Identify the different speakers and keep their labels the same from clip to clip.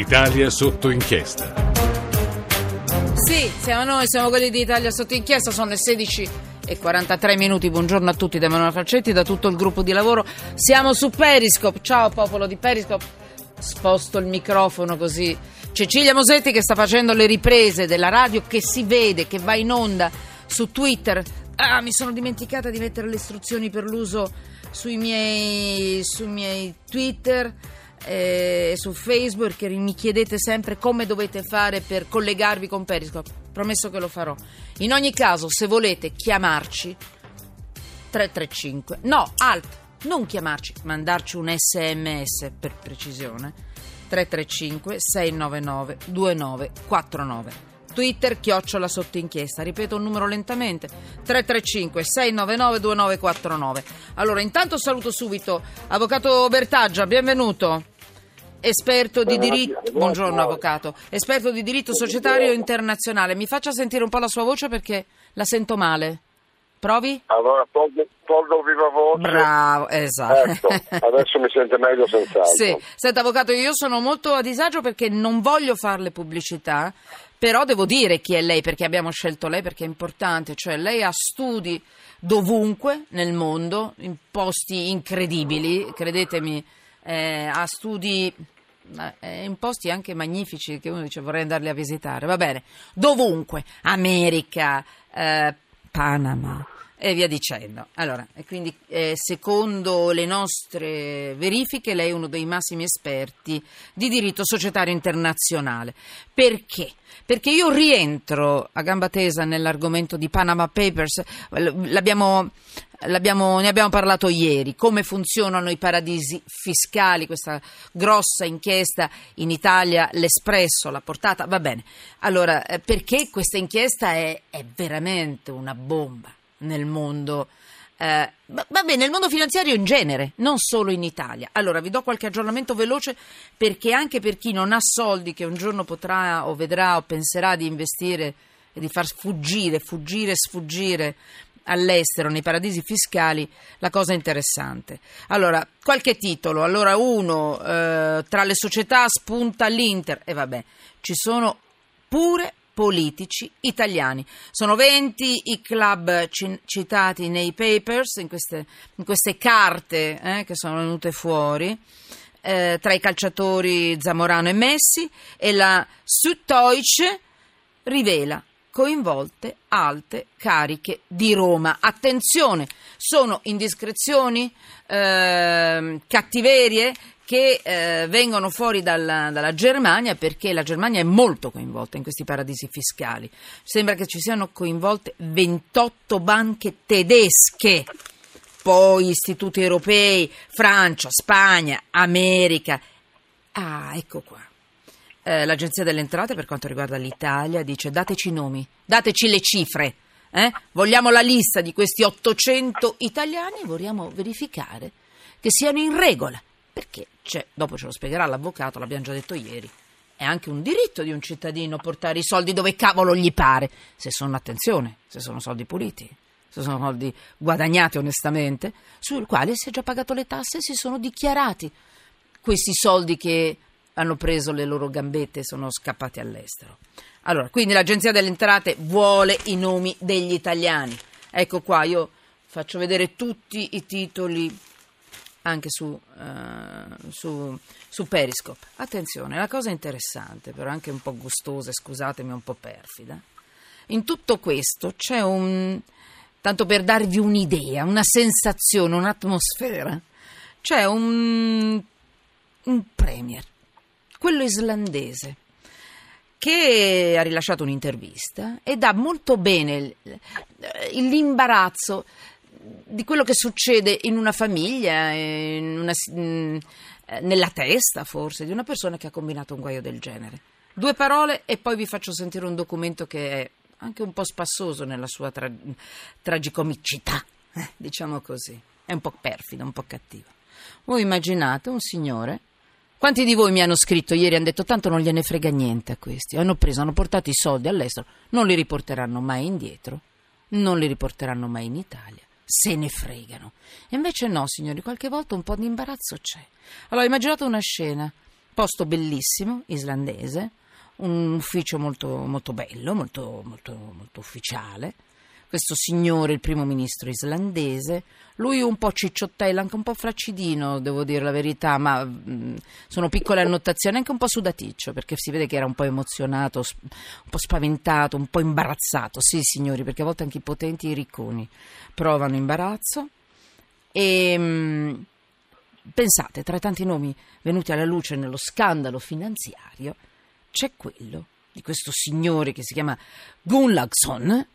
Speaker 1: L'Italia sotto inchiesta.
Speaker 2: Sì, siamo noi, siamo quelli di Italia sotto inchiesta, sono le 16 e 43 minuti. Buongiorno a tutti da Emanuele Falcetti, da tutto il gruppo di lavoro. Siamo su Periscope. Ciao popolo di Periscope. Sposto il microfono così. Cecilia Mosetti che sta facendo le riprese della radio che si vede, che va in onda su Twitter. Ah, mi sono dimenticata di mettere le istruzioni per l'uso sui miei, sui miei Twitter e su Facebook mi chiedete sempre come dovete fare per collegarvi con Periscope. Promesso che lo farò. In ogni caso, se volete chiamarci 335. No, alt, non chiamarci, mandarci un SMS per precisione. 335 699 2949. Twitter chiocciola sotto inchiesta. Ripeto il numero lentamente: 335 699 2949. Allora, intanto saluto subito Avvocato Bertaggia, benvenuto. Esperto di diritto, buongiorno avvocato, esperto di diritto societario internazionale. Mi faccia sentire un po' la sua voce perché la sento male. Provi?
Speaker 3: Allora, tolgo, tolgo viva voce.
Speaker 2: Bravo, esatto.
Speaker 3: Ecco, adesso mi sente meglio senz'altro.
Speaker 2: Sì, senta avvocato, io sono molto a disagio perché non voglio farle pubblicità, però devo dire chi è lei perché abbiamo scelto lei perché è importante, cioè lei ha studi dovunque nel mondo, in posti incredibili, credetemi, eh, ha studi eh, in posti anche magnifici che uno dice vorrei andarli a visitare, va bene, dovunque, America, eh, Panama e via dicendo. Allora, quindi eh, secondo le nostre verifiche lei è uno dei massimi esperti di diritto societario internazionale. Perché? Perché io rientro a gamba tesa nell'argomento di Panama Papers, l'abbiamo, l'abbiamo, ne abbiamo parlato ieri, come funzionano i paradisi fiscali, questa grossa inchiesta in Italia, l'Espresso l'ha portata, va bene. Allora, eh, perché questa inchiesta è, è veramente una bomba nel mondo. Eh, vabbè, nel mondo finanziario in genere, non solo in Italia. Allora, vi do qualche aggiornamento veloce perché anche per chi non ha soldi che un giorno potrà o vedrà o penserà di investire e di far fuggire, fuggire, sfuggire all'estero, nei paradisi fiscali, la cosa interessante. Allora, qualche titolo. Allora, uno, eh, tra le società spunta l'Inter, e vabbè, ci sono pure politici italiani. Sono 20 i club citati nei papers, in queste, in queste carte eh, che sono venute fuori. Eh, tra i calciatori Zamorano e Messi e la Süddeutsche rivela coinvolte alte cariche di Roma. Attenzione, sono indiscrezioni, eh, cattiverie che eh, vengono fuori dalla, dalla, Germania perché la Germania è molto coinvolta in questi paradisi fiscali. Sembra che ci siano coinvolte 28 banche tedesche, poi istituti europei, Francia, Spagna, America. Ah, ecco qua. Eh, L'Agenzia delle Entrate per quanto riguarda l'Italia dice dateci i nomi, dateci le cifre. Eh? Vogliamo la lista di questi 800 italiani e vogliamo verificare che siano in regola perché c'è, dopo ce lo spiegherà l'avvocato, l'abbiamo già detto ieri, è anche un diritto di un cittadino portare i soldi dove cavolo gli pare, se sono, attenzione, se sono soldi puliti, se sono soldi guadagnati onestamente, sui quali si è già pagato le tasse si sono dichiarati questi soldi che hanno preso le loro gambette e sono scappati all'estero. Allora, quindi l'Agenzia delle Entrate vuole i nomi degli italiani. Ecco qua, io faccio vedere tutti i titoli anche su, uh, su, su, Periscope. Attenzione, la cosa interessante, però anche un po' gustosa, scusatemi, un po' perfida. In tutto questo c'è un, tanto per darvi un'idea, una sensazione, un'atmosfera, c'è un, un premier, quello islandese, che ha rilasciato un'intervista e dà molto bene l'imbarazzo di quello che succede in una famiglia, in una, mm, nella testa forse, di una persona che ha combinato un guaio del genere. Due parole e poi vi faccio sentire un documento che è anche un po' spassoso nella sua tra- tragicomicità, eh, diciamo così. È un po' perfido, un po' cattivo. Voi immaginate un signore quanti di voi mi hanno scritto ieri e hanno detto tanto non gliene frega niente a questi? Hanno preso, hanno portato i soldi all'estero, non li riporteranno mai indietro, non li riporteranno mai in Italia se ne fregano. E invece no, signori, qualche volta un po' di imbarazzo c'è. Allora, immaginate una scena. posto bellissimo, islandese, un ufficio molto, molto bello, molto, molto, molto ufficiale. Questo signore, il primo ministro islandese, lui un po' cicciottello, anche un po' fraccidino, devo dire la verità, ma mh, sono piccole annotazioni, anche un po' sudaticcio, perché si vede che era un po' emozionato, un po' spaventato, un po' imbarazzato. Sì, signori, perché a volte anche i potenti e i ricconi provano imbarazzo. E mh, pensate, tra i tanti nomi venuti alla luce nello scandalo finanziario, c'è quello di questo signore che si chiama Gunnlaugsson, hm?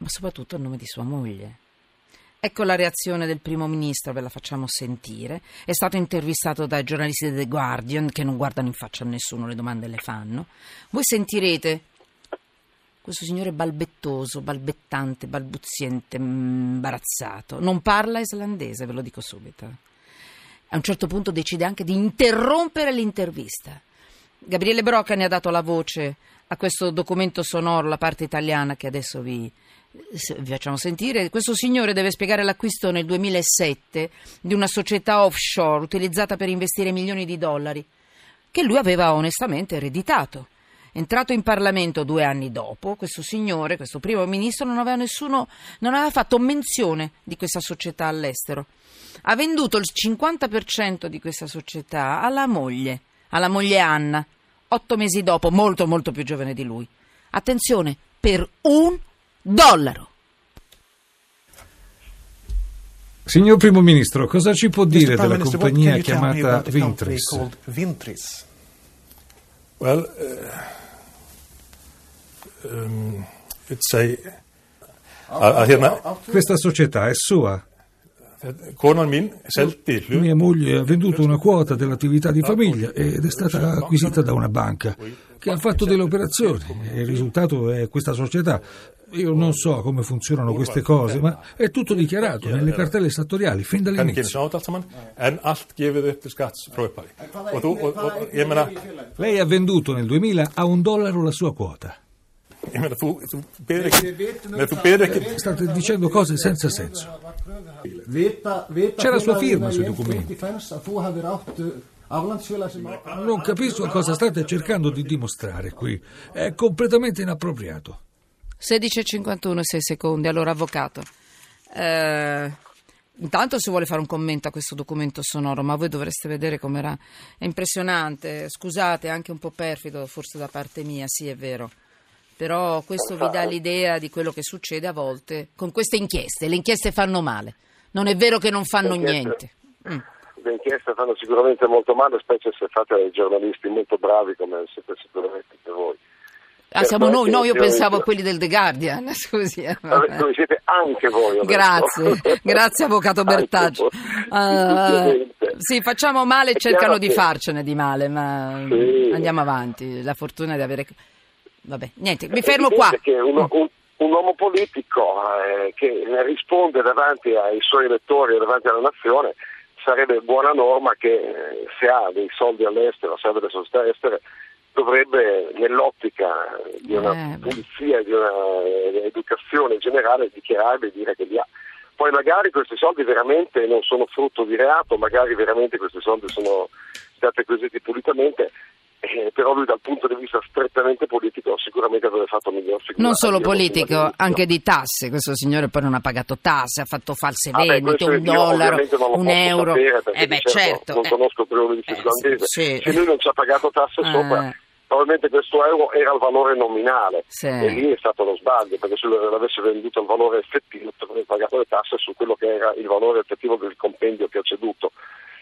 Speaker 2: Ma soprattutto il nome di sua moglie. Ecco la reazione del primo ministro, ve la facciamo sentire. È stato intervistato dai giornalisti di The Guardian che non guardano in faccia a nessuno, le domande le fanno. Voi sentirete questo signore balbettoso, balbettante, balbuziente, imbarazzato. Non parla islandese, ve lo dico subito. A un certo punto decide anche di interrompere l'intervista. Gabriele Brocca ne ha dato la voce a questo documento sonoro, la parte italiana che adesso vi, vi facciamo sentire. Questo signore deve spiegare l'acquisto nel 2007 di una società offshore utilizzata per investire milioni di dollari, che lui aveva onestamente ereditato. Entrato in Parlamento due anni dopo, questo signore, questo primo ministro, non aveva, nessuno, non aveva fatto menzione di questa società all'estero. Ha venduto il 50% di questa società alla moglie, alla moglie Anna, otto mesi dopo, molto molto più giovane di lui. Attenzione, per un dollaro.
Speaker 1: Signor Primo Ministro, cosa ci può dire della compagnia chiamata Vintris?
Speaker 4: Vintris? Well, uh, um, it's a, a hérna,
Speaker 1: Questa società è sua.
Speaker 4: Konan mín seldi hlut
Speaker 1: Mia moglie ha venduto una quota dell'attività di famiglia ed è stata acquisita da una banca che ha fatto delle operazioni. E il risultato è questa società. Io non so come funzionano queste cose, ma è tutto dichiarato nelle cartelle esattoriali fin dall'inizio. Lei ha venduto nel 2000 a un dollaro la sua quota.
Speaker 4: Þú, þú byrðir ekki nei, þú byrðir ekki
Speaker 1: State dicendo cose senza senso.
Speaker 5: C'è
Speaker 1: la sua firma sui documenti.
Speaker 5: documenti.
Speaker 1: Non capisco cosa state cercando di dimostrare qui. È completamente inappropriato.
Speaker 2: 16.51, 6 secondi. Allora, avvocato. eh, intanto se vuole fare un commento a questo documento sonoro, ma voi dovreste vedere com'era. È impressionante. Scusate, anche un po' perfido, forse da parte mia, sì, è vero. Però questo vi dà l'idea di quello che succede a volte con queste inchieste. Le inchieste fanno male. Non è vero che non fanno
Speaker 3: Le
Speaker 2: niente. Mm.
Speaker 3: Le inchieste fanno sicuramente molto male, specie se fatte dai giornalisti molto bravi come siete sicuramente voi.
Speaker 2: Ah, siamo noi? No, io pensavo a quelli del The Guardian. Scusi. eh.
Speaker 3: Come siete anche voi.
Speaker 2: Grazie, grazie Avvocato. Ah,
Speaker 3: Indubbiamente.
Speaker 2: sì, facciamo male e cercano
Speaker 3: chiaro
Speaker 2: di
Speaker 3: che-
Speaker 2: farcene di male, ma
Speaker 3: Sì.
Speaker 2: andiamo avanti. La fortuna di avere. Vabbè, niente, mi fermo qua.
Speaker 3: Che uno- un, un uomo politico eh, che risponde davanti ai suoi elettori e davanti alla nazione sarebbe buona norma che eh, se ha dei soldi all'estero, se ha delle società estere, dovrebbe nell'ottica di una
Speaker 2: Eh,
Speaker 3: pulizia, di una eh, educazione generale dichiarare e dire che li ha. Poi magari questi soldi veramente non sono frutto di reato, magari veramente questi soldi sono stati acquisiti pulitamente, eh, però lui dal punto di vista strettamente politico sicuramente avrebbe fatto miglior figura.
Speaker 2: Non solo politico, anche di tasse. Questo signore poi non ha pagato tasse, ha fatto false
Speaker 3: Ah, beh,
Speaker 2: vendite,
Speaker 3: questo
Speaker 2: un dollaro, un euro. Eh beh,
Speaker 3: certo non
Speaker 2: eh.
Speaker 3: conosco il ministro
Speaker 2: Eh,
Speaker 3: islandese.
Speaker 2: sì,
Speaker 3: Se lui non ci ha pagato tasse
Speaker 2: Eh.
Speaker 3: sopra, probabilmente questo euro era il valore nominale
Speaker 2: Sì.
Speaker 3: e lì è stato lo sbaglio perché se lui avesse venduto il valore effettivo avrebbe pagato le tasse su quello che era il valore effettivo del compendio che ha ceduto.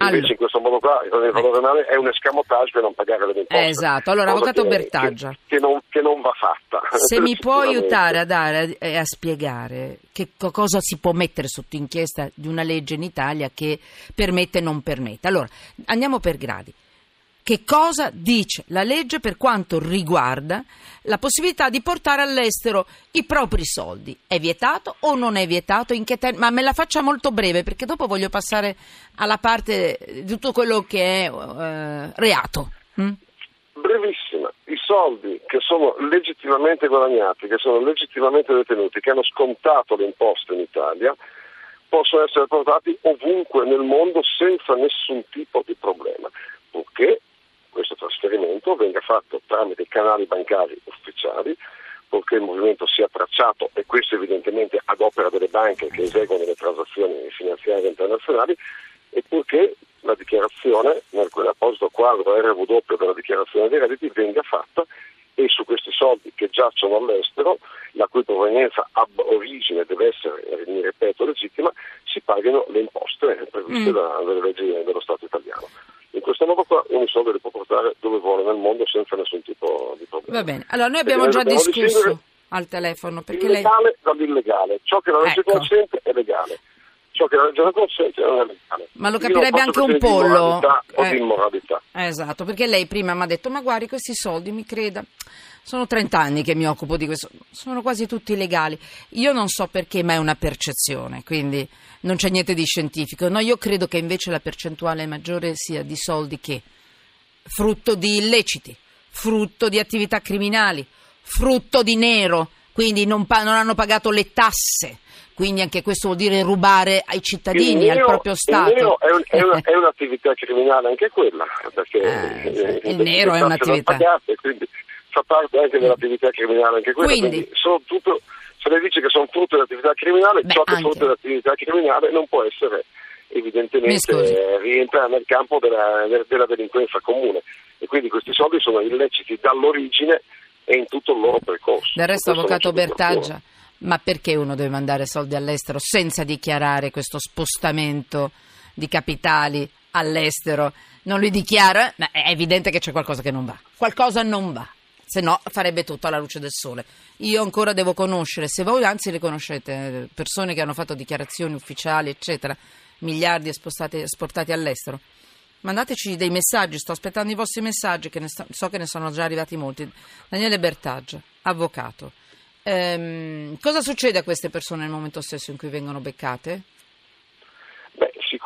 Speaker 3: Invece
Speaker 2: Allora.
Speaker 3: in questo modo qua il valore nominale è un escamotage per non pagare le imposte.
Speaker 2: Esatto. Allora, avvocato
Speaker 3: che-
Speaker 2: Bertaggia.
Speaker 3: Che, che non, che non va fatta.
Speaker 2: Se mi può aiutare a, dare, e a spiegare che co- cosa si può mettere sotto inchiesta di una legge in Italia che permette e non permette. Allora, andiamo per gradi. Che cosa dice la legge per quanto riguarda la possibilità di portare all'estero i propri soldi? È vietato o non è vietato? In che ter- Ma me la faccia molto breve perché dopo voglio passare alla parte di tutto quello che è eh, reato. mm?
Speaker 3: Brevissima, i soldi che sono legittimamente guadagnati, che sono legittimamente detenuti, che hanno scontato le imposte in Italia, possono essere portati ovunque nel mondo senza nessun tipo di problema, purché trasferimento venga fatto tramite canali bancari ufficiali, purché il movimento sia tracciato e questo evidentemente ad opera delle banche che eseguono le transazioni finanziarie internazionali e purché la dichiarazione nel quell'apposito quadro RW della dichiarazione dei redditi venga fatta e su questi soldi che giacciono all'estero, la cui provenienza ab origine deve essere, mi ripeto, legittima, si paghino le imposte previste mm. dalle leggi dello Stato italiano. Questo modo qua ogni soldo li può portare dove vuole nel mondo senza nessun tipo di problema.
Speaker 2: Va bene, allora noi abbiamo già discusso al telefono. Perché
Speaker 3: il legale lei... dall'illegale, ciò che la legge ecco. consente è legale ciò che la legge consente non è legale.
Speaker 2: Ma lo capirebbe anche un pollo.
Speaker 3: O eh. di immoralità.
Speaker 2: Esatto, perché lei prima mi ha detto, ma guardi questi soldi, mi creda, sono 30 anni che mi occupo di questo, sono quasi tutti legali. Io non so perché, ma è una percezione, quindi non c'è niente di scientifico. No, io credo che invece la percentuale maggiore sia di soldi che frutto di illeciti, frutto di attività criminali, frutto di nero, quindi non, pa- non hanno pagato le tasse quindi anche questo vuol dire rubare ai cittadini, nero, al proprio Stato.
Speaker 3: È, un, è, una, è, un'attività criminale anche quella, perché
Speaker 2: eh, il nero è un'attività.
Speaker 3: Pagate, quindi fa parte anche dell'attività criminale anche quella.
Speaker 2: Quindi,
Speaker 3: quindi tutto, se lei dice che sono frutto dell'attività criminale, Beh, ciò che è frutto dell'attività criminale non può essere evidentemente rientra nel campo della, della delinquenza comune e quindi questi soldi sono illeciti dall'origine e in tutto il loro percorso.
Speaker 2: Del resto, Avvocato Bertaggia, ma perché uno deve mandare soldi all'estero senza dichiarare questo spostamento di capitali all'estero? Non li dichiara? Ma è evidente che c'è qualcosa che non va. Qualcosa non va. Se no farebbe tutto alla luce del sole. Io ancora devo conoscere, se voi anzi le conoscete, persone che hanno fatto dichiarazioni ufficiali, eccetera, miliardi esportati, all'estero, mandateci dei messaggi, sto aspettando i vostri messaggi, che sto, so che ne sono già arrivati molti. Daniele Bertaggia, avvocato. Ehm, cosa succede a queste persone nel momento stesso in cui vengono beccate?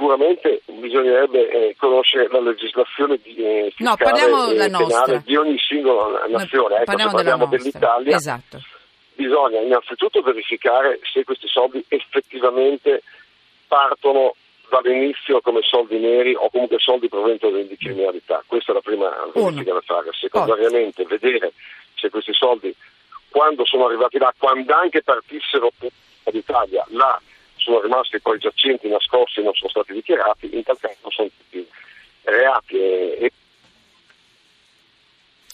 Speaker 3: Sicuramente bisognerebbe eh, conoscere la legislazione di, eh,
Speaker 2: no, parliamo della nostra.
Speaker 3: di ogni singola nazione. Ecco,
Speaker 2: parliamo,
Speaker 3: parliamo dell'Italia.
Speaker 2: Esatto.
Speaker 3: Bisogna innanzitutto verificare se questi soldi effettivamente partono dall'inizio come soldi neri o comunque soldi provenienti di criminalità. Questa è la prima verifica da fare. Secondariamente, vedere se questi soldi quando sono arrivati là, quando anche partissero dall'Italia, là sono rimasti poi giacenti nascosti e non sono stati dichiarati, in tal caso sono tutti reati e,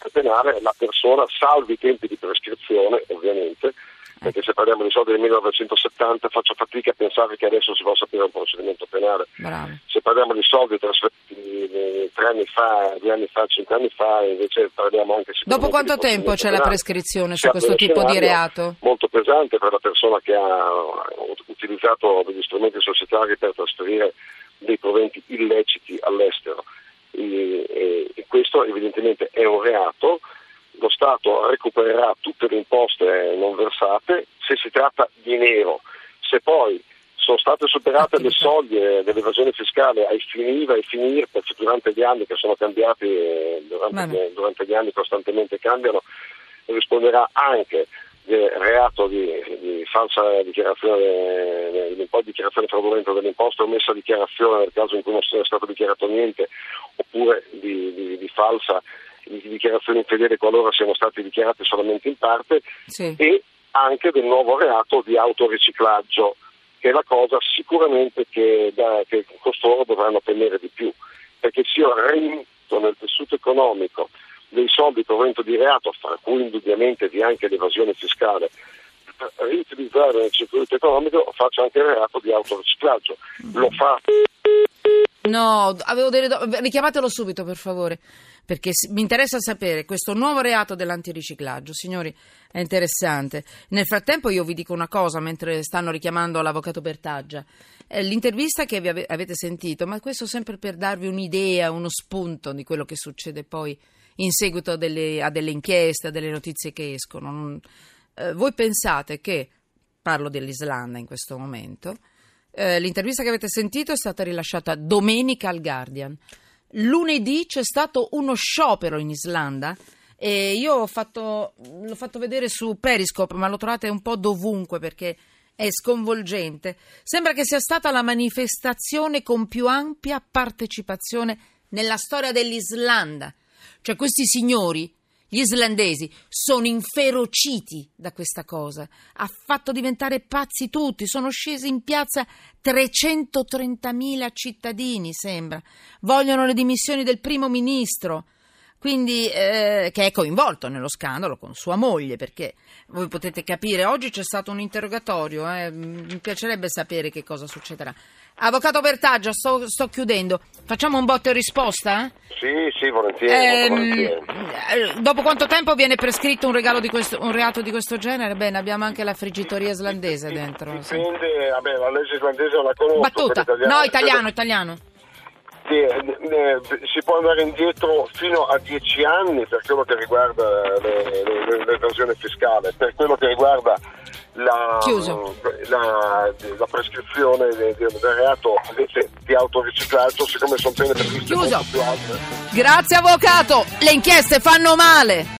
Speaker 3: e penale la persona, salvi i tempi di prescrizione ovviamente, perché se parliamo di soldi del 1970 faccio fatica a pensare che adesso si possa aprire un procedimento penale.
Speaker 2: Bravo.
Speaker 3: Se parliamo di soldi trasferiti tre anni fa, due anni fa, cinque anni fa, invece parliamo anche
Speaker 2: Dopo quanto tempo c'è penale. la prescrizione su questo tipo di reato?
Speaker 3: Molto pesante per la persona che ha utilizzato degli strumenti societari per trasferire dei proventi illeciti all'estero. E, e, e questo evidentemente è un reato lo Stato recupererà tutte le imposte non versate se si tratta di nero. Se poi sono state superate le soglie dell'evasione fiscale ai fini IVA e fini IRPEF durante gli anni che sono cambiati, durante, durante gli anni costantemente cambiano, risponderà anche del reato di, di falsa dichiarazione, di, di dichiarazione fraudolenta dell'imposta o messa dichiarazione nel caso in cui non sia stato dichiarato niente, oppure di, di falsa di dichiarazione infedele qualora siano stati dichiarati solamente in parte
Speaker 2: sì.
Speaker 3: e anche del nuovo reato di autoriciclaggio, che è la cosa sicuramente che, da, che costoro dovranno temere di più, perché se io reimmetto nel tessuto economico dei soldi provento di reato, fra cui indubbiamente vi è anche l'evasione fiscale, riutilizzare nel circuito economico faccio anche il reato di autoriciclaggio. Lo fa.
Speaker 2: No, avevo delle do- richiamatelo subito per favore perché mi interessa sapere questo nuovo reato dell'antiriciclaggio. Signori, è interessante. Nel frattempo io vi dico una cosa mentre stanno richiamando l'avvocato Bertaggia. L'intervista che ave- avete sentito, ma questo sempre per darvi un'idea, uno spunto di quello che succede poi in seguito delle, a delle inchieste, a delle notizie che escono. Non, eh, voi pensate che, parlo dell'Islanda in questo momento, eh, l'intervista che avete sentito è stata rilasciata domenica al Guardian. Lunedì c'è stato uno sciopero in Islanda e io fatto, l'ho fatto vedere su Periscope, ma lo trovate un po' dovunque perché è sconvolgente. Sembra che sia stata la manifestazione con più ampia partecipazione nella storia dell'Islanda. Cioè questi signori, gli islandesi, sono inferociti da questa cosa. Ha fatto diventare pazzi tutti. Sono scesi in piazza 330.000 cittadini, sembra. Vogliono le dimissioni del primo ministro quindi eh, che è coinvolto nello scandalo con sua moglie, perché voi potete capire, oggi c'è stato un interrogatorio, eh, mi piacerebbe sapere che cosa succederà. Avvocato Bertaggio, sto, sto chiudendo, facciamo un botte e risposta?
Speaker 3: Sì, sì, volentieri. Volentieri.
Speaker 2: eh, dopo quanto tempo viene prescritto un, regalo di questo, un reato di questo genere? Bene, abbiamo anche la friggitoria islandese dentro. sì.
Speaker 3: Dipende, vabbè, la legge islandese la conosco.
Speaker 2: Battuta,
Speaker 3: quella
Speaker 2: no, italiano, italiano.
Speaker 3: Sì, eh, eh, si può andare indietro fino a dieci anni per quello che riguarda le- le- l'evasione fiscale, per quello che riguarda la, la- la prescrizione de- de- del reato invece di autoriciclaggio, siccome sono pene previste
Speaker 2: Chiuso. Grazie avvocato, le inchieste fanno male.